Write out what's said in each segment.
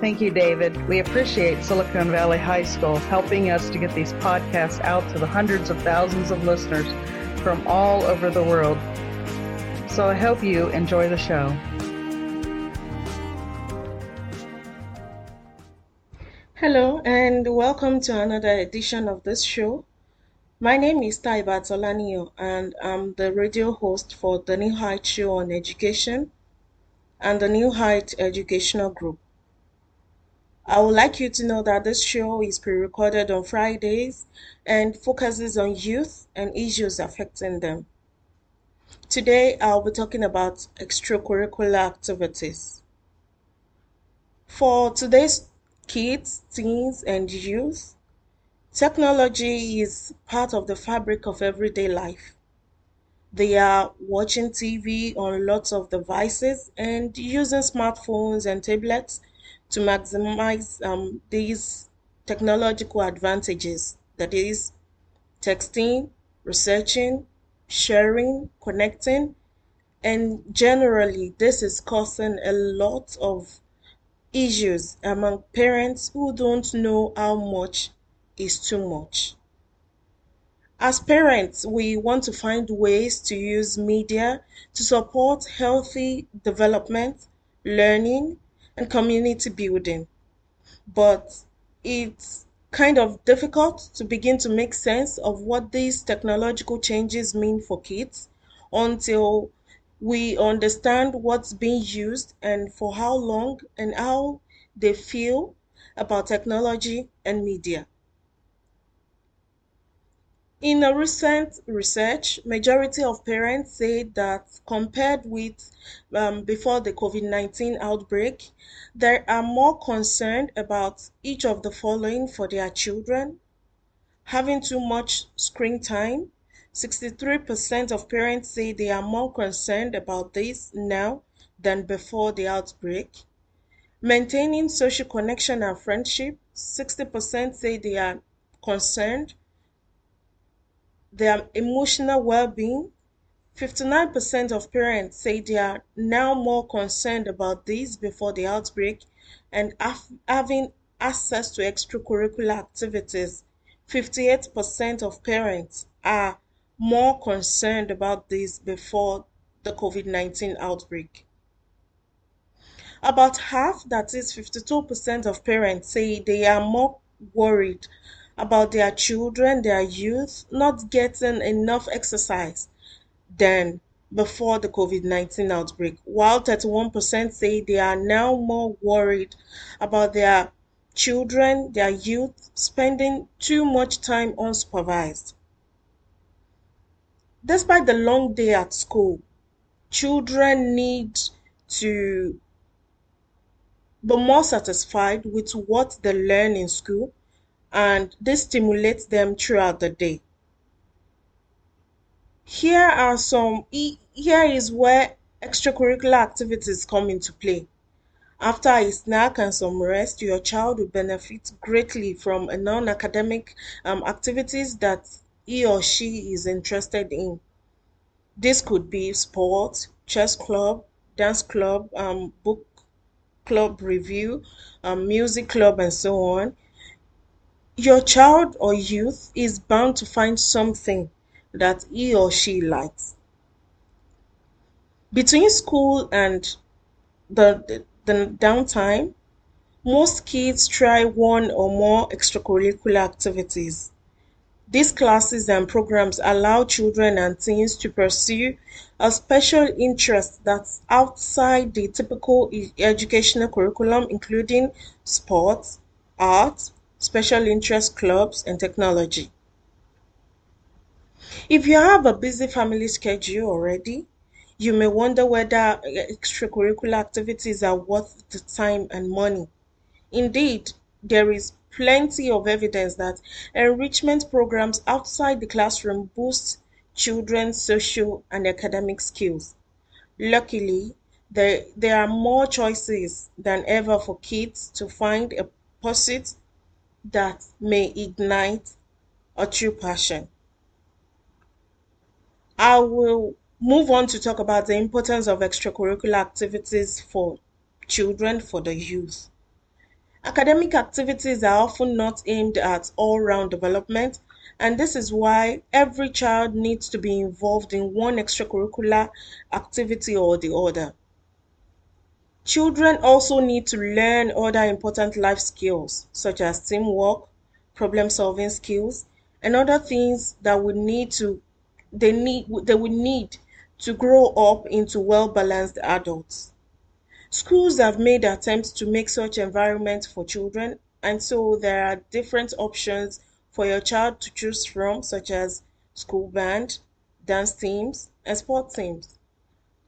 Thank you, David. We appreciate Silicon Valley High School helping us to get these podcasts out to the hundreds of thousands of listeners from all over the world. So I hope you enjoy the show. Hello, and welcome to another edition of this show. My name is Taibat Olaniyan, and I'm the radio host for the New Height Show on Education and the New Height Educational Group. I would like you to know that this show is pre recorded on Fridays and focuses on youth and issues affecting them. Today, I'll be talking about extracurricular activities. For today's kids, teens, and youth, technology is part of the fabric of everyday life. They are watching TV on lots of devices and using smartphones and tablets to maximize um, these technological advantages that is, texting, researching, sharing, connecting, and generally, this is causing a lot of issues among parents who don't know how much is too much. As parents, we want to find ways to use media to support healthy development, learning, and community building. But it's kind of difficult to begin to make sense of what these technological changes mean for kids until we understand what's being used and for how long and how they feel about technology and media. In a recent research, majority of parents say that compared with um, before the COVID-19 outbreak, they are more concerned about each of the following for their children. Having too much screen time. 63% of parents say they are more concerned about this now than before the outbreak. Maintaining social connection and friendship. 60% say they are concerned their emotional well-being. 59% of parents say they are now more concerned about this before the outbreak and having access to extracurricular activities. 58% of parents are more concerned about this before the covid-19 outbreak. About half that is 52% of parents say they are more worried about their children, their youth not getting enough exercise than before the COVID 19 outbreak, while 31% say they are now more worried about their children, their youth spending too much time unsupervised. Despite the long day at school, children need to be more satisfied with what they learn in school and this stimulates them throughout the day. Here are some here is where extracurricular activities come into play. After a snack and some rest, your child will benefit greatly from a non-academic um, activities that he or she is interested in. This could be sport, chess club, dance club, um, book club review, um, music club, and so on. Your child or youth is bound to find something that he or she likes. Between school and the, the, the downtime, most kids try one or more extracurricular activities. These classes and programs allow children and teens to pursue a special interest that's outside the typical educational curriculum, including sports, art, special interest clubs, and technology. If you have a busy family schedule already, you may wonder whether extracurricular activities are worth the time and money. Indeed, there is plenty of evidence that enrichment programs outside the classroom boost children's social and academic skills. Luckily, there, there are more choices than ever for kids to find a pursuit that may ignite a true passion. I will move on to talk about the importance of extracurricular activities for children, for the youth. Academic activities are often not aimed at all round development, and this is why every child needs to be involved in one extracurricular activity or the other. Children also need to learn other important life skills such as teamwork, problem solving skills, and other things that would need to they need they will need to grow up into well balanced adults. Schools have made attempts to make such environments for children, and so there are different options for your child to choose from, such as school band, dance teams, and sport teams.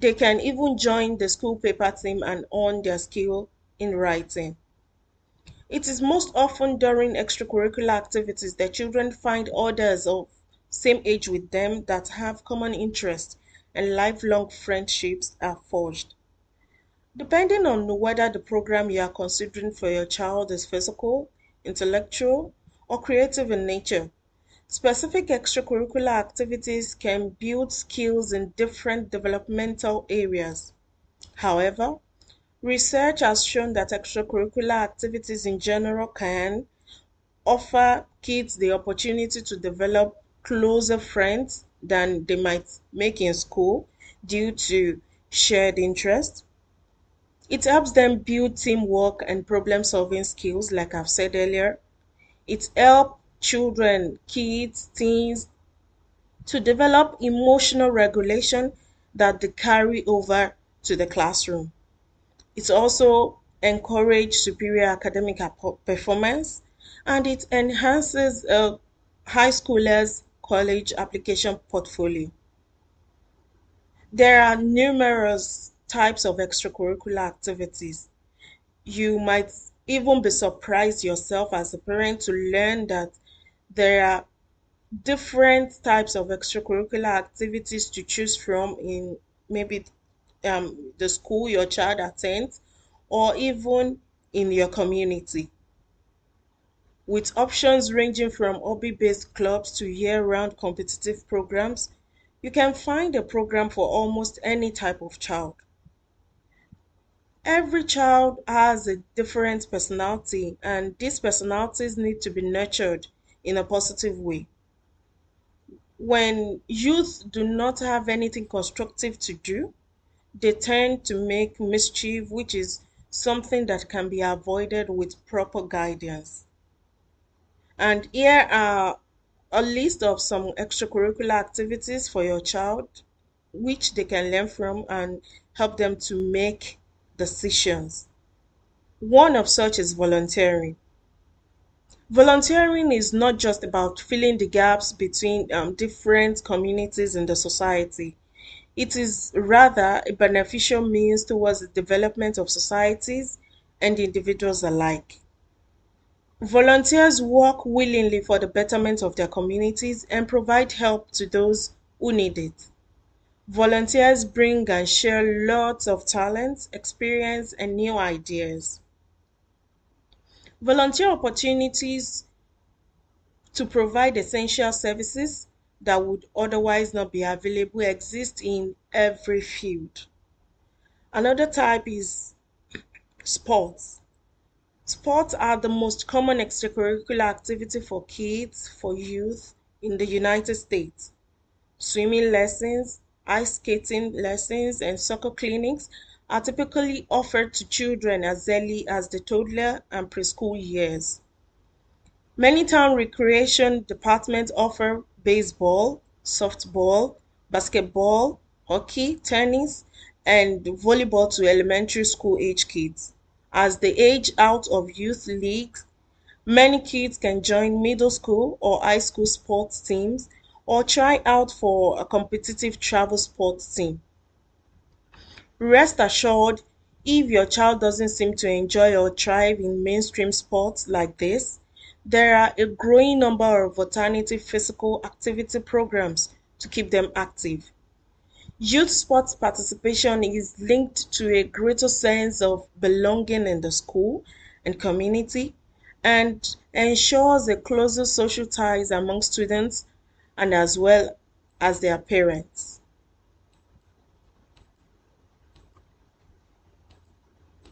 They can even join the school paper team and earn their skill in writing. It is most often during extracurricular activities that children find others of same age with them that have common interests and lifelong friendships are forged. Depending on whether the program you are considering for your child is physical, intellectual, or creative in nature, specific extracurricular activities can build skills in different developmental areas. However, research has shown that extracurricular activities in general can offer kids the opportunity to develop closer friends than they might make in school due to shared interests. It helps them build teamwork and problem solving skills, like I've said earlier. It helps children, kids, teens to develop emotional regulation that they carry over to the classroom. It also encourages superior academic performance and it enhances a high schoolers' college application portfolio. There are numerous types of extracurricular activities. You might even be surprised yourself as a parent to learn that there are different types of extracurricular activities to choose from in maybe um, the school your child attends or even in your community. With options ranging from hobby based clubs to year round competitive programs, you can find a program for almost any type of child. Every child has a different personality, and these personalities need to be nurtured in a positive way. When youth do not have anything constructive to do, they tend to make mischief, which is something that can be avoided with proper guidance. And here are a list of some extracurricular activities for your child, which they can learn from and help them to make decisions. One of such is volunteering. Volunteering is not just about filling the gaps between um, different communities in the society. It is rather a beneficial means towards the development of societies and individuals alike. Volunteers work willingly for the betterment of their communities and provide help to those who need it. Volunteers bring and share lots of talents, experience, and new ideas. Volunteer opportunities to provide essential services that would otherwise not be available exist in every field. Another type is sports. Sports are the most common extracurricular activity for kids, for youth in the United States. Swimming lessons, ice skating lessons, and soccer clinics are typically offered to children as early as the toddler and preschool years. Many town recreation departments offer baseball, softball, basketball, hockey, tennis, and volleyball to elementary school age kids. As they age out of youth leagues, many kids can join middle school or high school sports teams or try out for a competitive travel sports team. Rest assured, if your child doesn't seem to enjoy or thrive in mainstream sports like this, there are a growing number of alternative physical activity programs to keep them active. Youth sports participation is linked to a greater sense of belonging in the school and community and ensures a closer social ties among students and as well as their parents.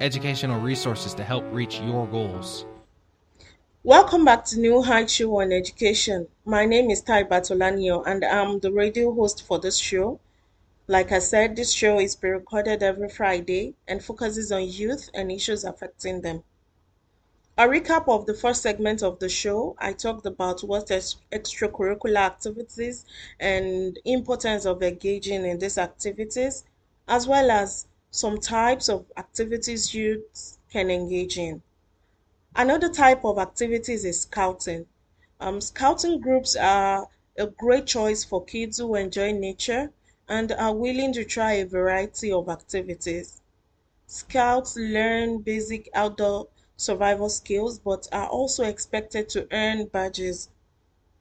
educational resources to help reach your goals. Welcome back to New Heights Show on Education. My name is Taibat Olaniyan and I'm the radio host for this show. Like I said, this show is pre recorded every Friday and focuses on youth and issues affecting them. A recap of the first segment of the show, I talked about what extracurricular activities and importance of engaging in these activities, as well as some types of activities youth can engage in. Another type of activities is scouting. Um, scouting groups are a great choice for kids who enjoy nature and are willing to try a variety of activities. Scouts learn basic outdoor survival skills but are also expected to earn badges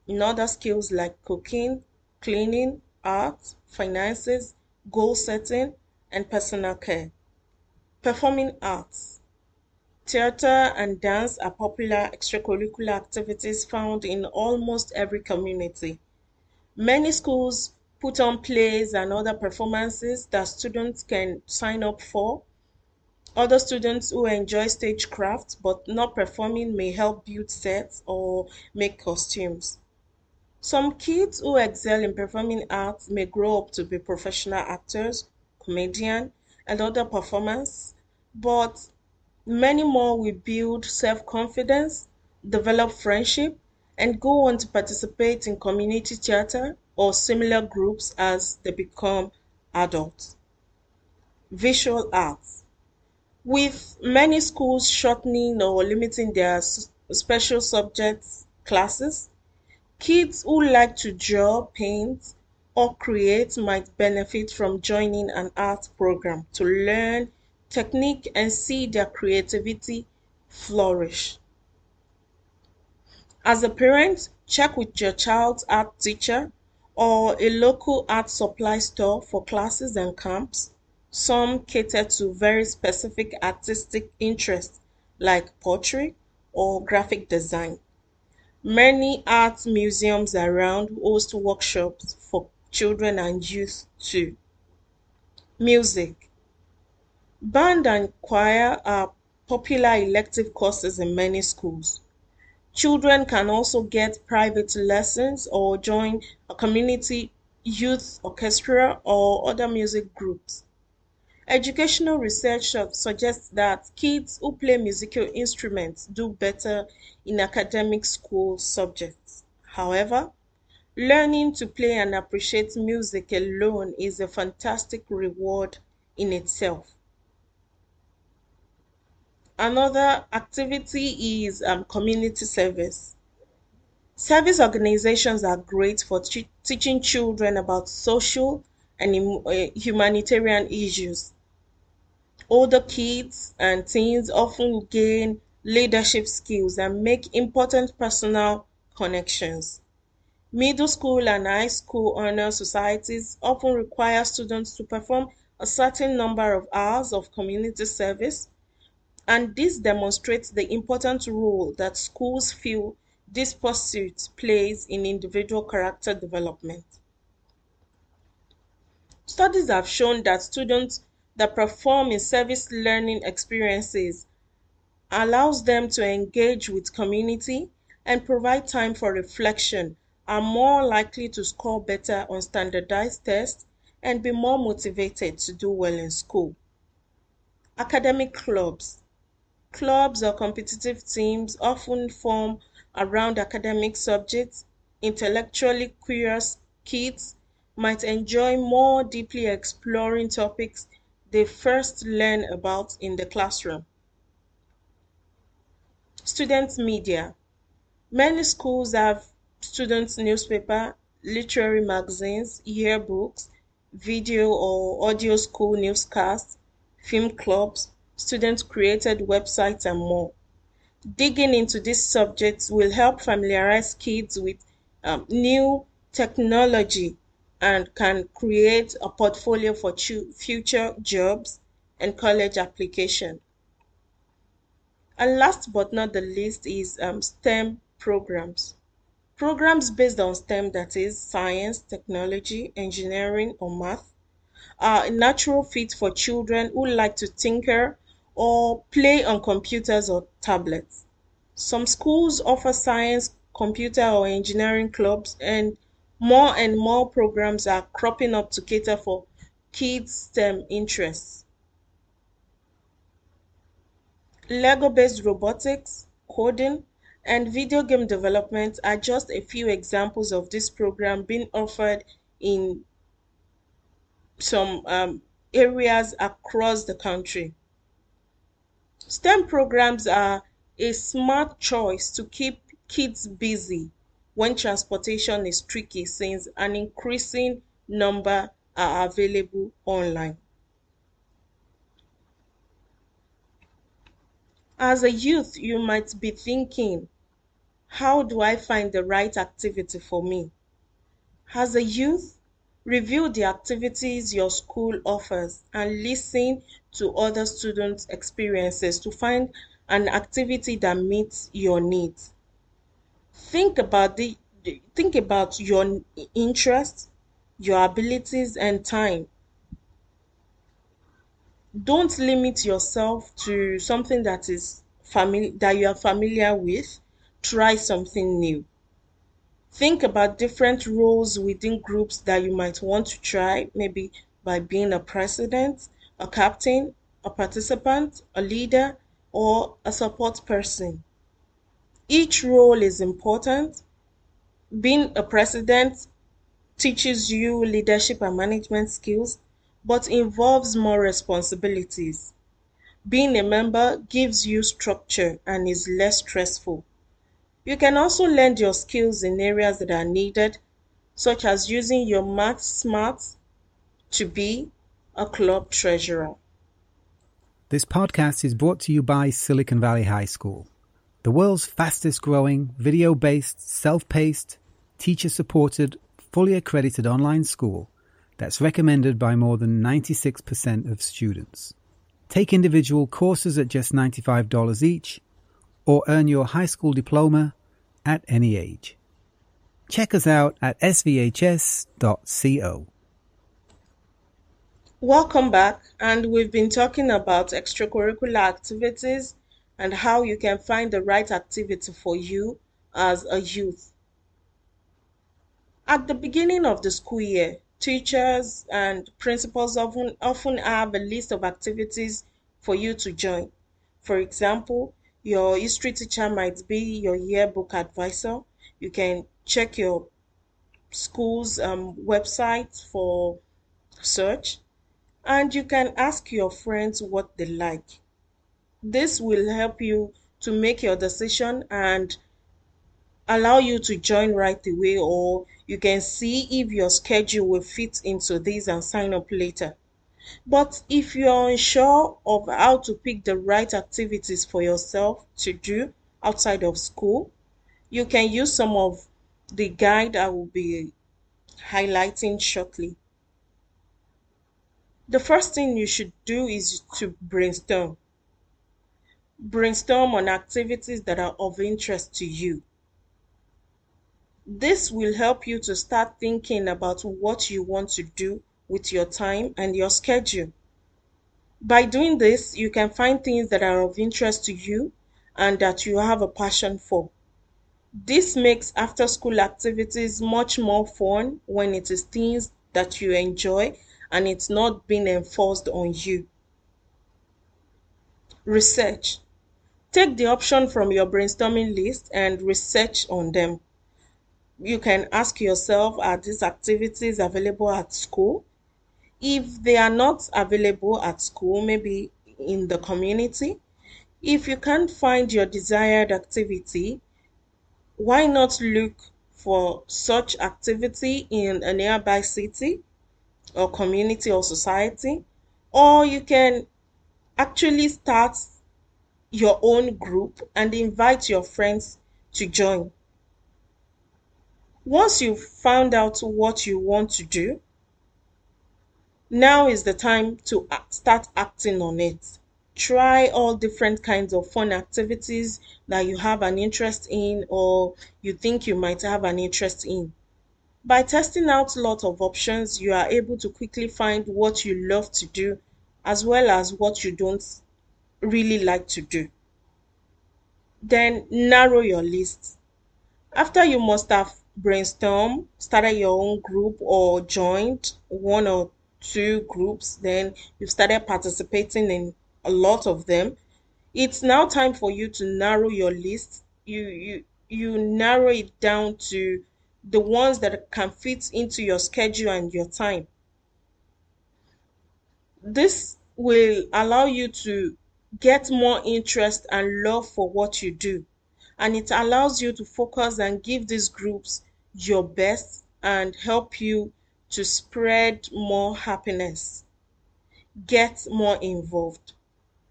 in other skills like cooking, cleaning, art, finances, goal setting, and personal care. Performing arts. Theater and dance are popular extracurricular activities found in almost every community. Many schools put on plays and other performances that students can sign up for. Other students who enjoy stagecraft but not performing may help build sets or make costumes. Some kids who excel in performing arts may grow up to be professional actors comedian, and other performers, but many more will build self confidence, develop friendship, and go on to participate in community theater or similar groups as they become adults. Visual arts. With many schools shortening or limiting their special subjects classes, kids who like to draw, paint, or create might benefit from joining an art program to learn technique and see their creativity flourish. As a parent, check with your child's art teacher or a local art supply store for classes and camps. Some cater to very specific artistic interests like pottery or graphic design. Many art museums around host workshops for children and youth too. Music. Band and choir are popular elective courses in many schools. Children can also get private lessons or join a community youth orchestra or other music groups. Educational research suggests that kids who play musical instruments do better in academic school subjects. However, Learning to play and appreciate music alone is a fantastic reward in itself. Another activity is um, community service. Service organizations are great for teaching children about social and uh, humanitarian issues. Older kids and teens often gain leadership skills and make important personal connections. Middle school and high school honor societies often require students to perform a certain number of hours of community service, and this demonstrates the important role that schools feel this pursuit plays in individual character development. Studies have shown that students that perform in service learning experiences allows them to engage with community and provide time for reflection are more likely to score better on standardized tests and be more motivated to do well in school. Academic clubs. Clubs or competitive teams often form around academic subjects. Intellectually curious kids might enjoy more deeply exploring topics they first learn about in the classroom. Student media. Many schools have student newspaper, literary magazines, yearbooks, video or audio school newscasts, film clubs, student created websites, and more. Digging into these subjects will help familiarize kids with um, new technology and can create a portfolio for future jobs and college application. And last but not the least is um, STEM programs. Programs based on STEM, that is science, technology, engineering, or math, are a natural fit for children who like to tinker or play on computers or tablets. Some schools offer science, computer, or engineering clubs, and more and more programs are cropping up to cater for kids' STEM interests. Lego based robotics, coding, and video game development are just a few examples of this program being offered in some um, areas across the country. STEM programs are a smart choice to keep kids busy when transportation is tricky since an increasing number are available online. As a youth, you might be thinking, how do I find the right activity for me? As a youth, review the activities your school offers and listen to other students' experiences to find an activity that meets your needs. Think about the think about your interests, your abilities and time don't limit yourself to something that is familiar that you are familiar with try something new think about different roles within groups that you might want to try maybe by being a president a captain a participant a leader or a support person each role is important being a president teaches you leadership and management skills but involves more responsibilities. Being a member gives you structure and is less stressful. You can also lend your skills in areas that are needed, such as using your math smarts to be a club treasurer. This podcast is brought to you by Silicon Valley High School, the world's fastest growing, video based, self paced, teacher supported, fully accredited online school that's recommended by more than 96% of students. Take individual courses at just $95 each or earn your high school diploma at any age. Check us out at svhs.co. Welcome back, and we've been talking about extracurricular activities and how you can find the right activity for you as a youth. At the beginning of the school year, Teachers and principals often, often have a list of activities for you to join. For example, your history teacher might be your yearbook advisor. You can check your school's um, website for search and you can ask your friends what they like. This will help you to make your decision and allow you to join right away or you can see if your schedule will fit into this and sign up later. But if you're unsure of how to pick the right activities for yourself to do outside of school, you can use some of the guide I will be highlighting shortly. The first thing you should do is to brainstorm. Brainstorm on activities that are of interest to you. This will help you to start thinking about what you want to do with your time and your schedule. By doing this, you can find things that are of interest to you and that you have a passion for. This makes after school activities much more fun when it is things that you enjoy and it's not being enforced on you. Research. Take the option from your brainstorming list and research on them. You can ask yourself Are these activities available at school? If they are not available at school, maybe in the community, if you can't find your desired activity, why not look for such activity in a nearby city or community or society? Or you can actually start your own group and invite your friends to join. Once you've found out what you want to do, now is the time to start acting on it. Try all different kinds of fun activities that you have an interest in or you think you might have an interest in. By testing out a lot of options, you are able to quickly find what you love to do as well as what you don't really like to do. Then narrow your list. After you must have brainstormed, started your own group, or joined one or two groups, then you've started participating in a lot of them. It's now time for you to narrow your list. You you you narrow it down to the ones that can fit into your schedule and your time. This will allow you to get more interest and love for what you do. And it allows you to focus and give these groups your best and help you to spread more happiness. Get more involved.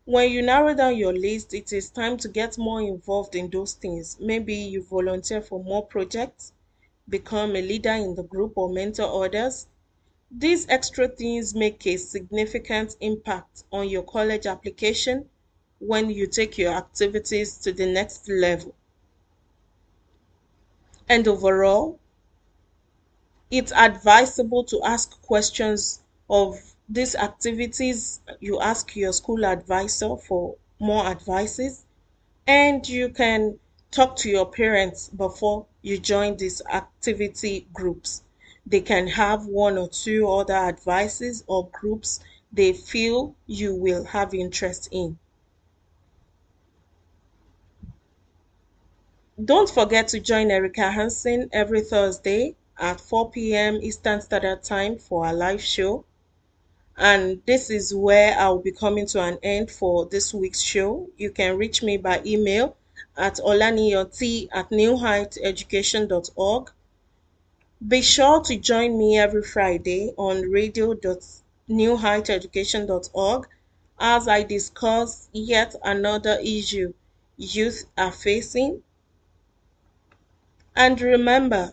When you narrow down your list, it is time to get more involved in those things. Maybe you volunteer for more projects, become a leader in the group, or mentor others. These extra things make a significant impact on your college application when you take your activities to the next level. And overall, it's advisable to ask questions of these activities. You ask your school advisor for more advices, and you can talk to your parents before you join these activity groups. They can have one or two other advices or groups they feel you will have interest in. Don't forget to join Erica Hansen every Thursday at 4 p.m. Eastern Standard Time for our live show. And this is where I'll be coming to an end for this week's show. You can reach me by email at olaniyoti at newheighteducation.org. Be sure to join me every Friday on radio.newheighteducation.org as I discuss yet another issue youth are facing. And remember,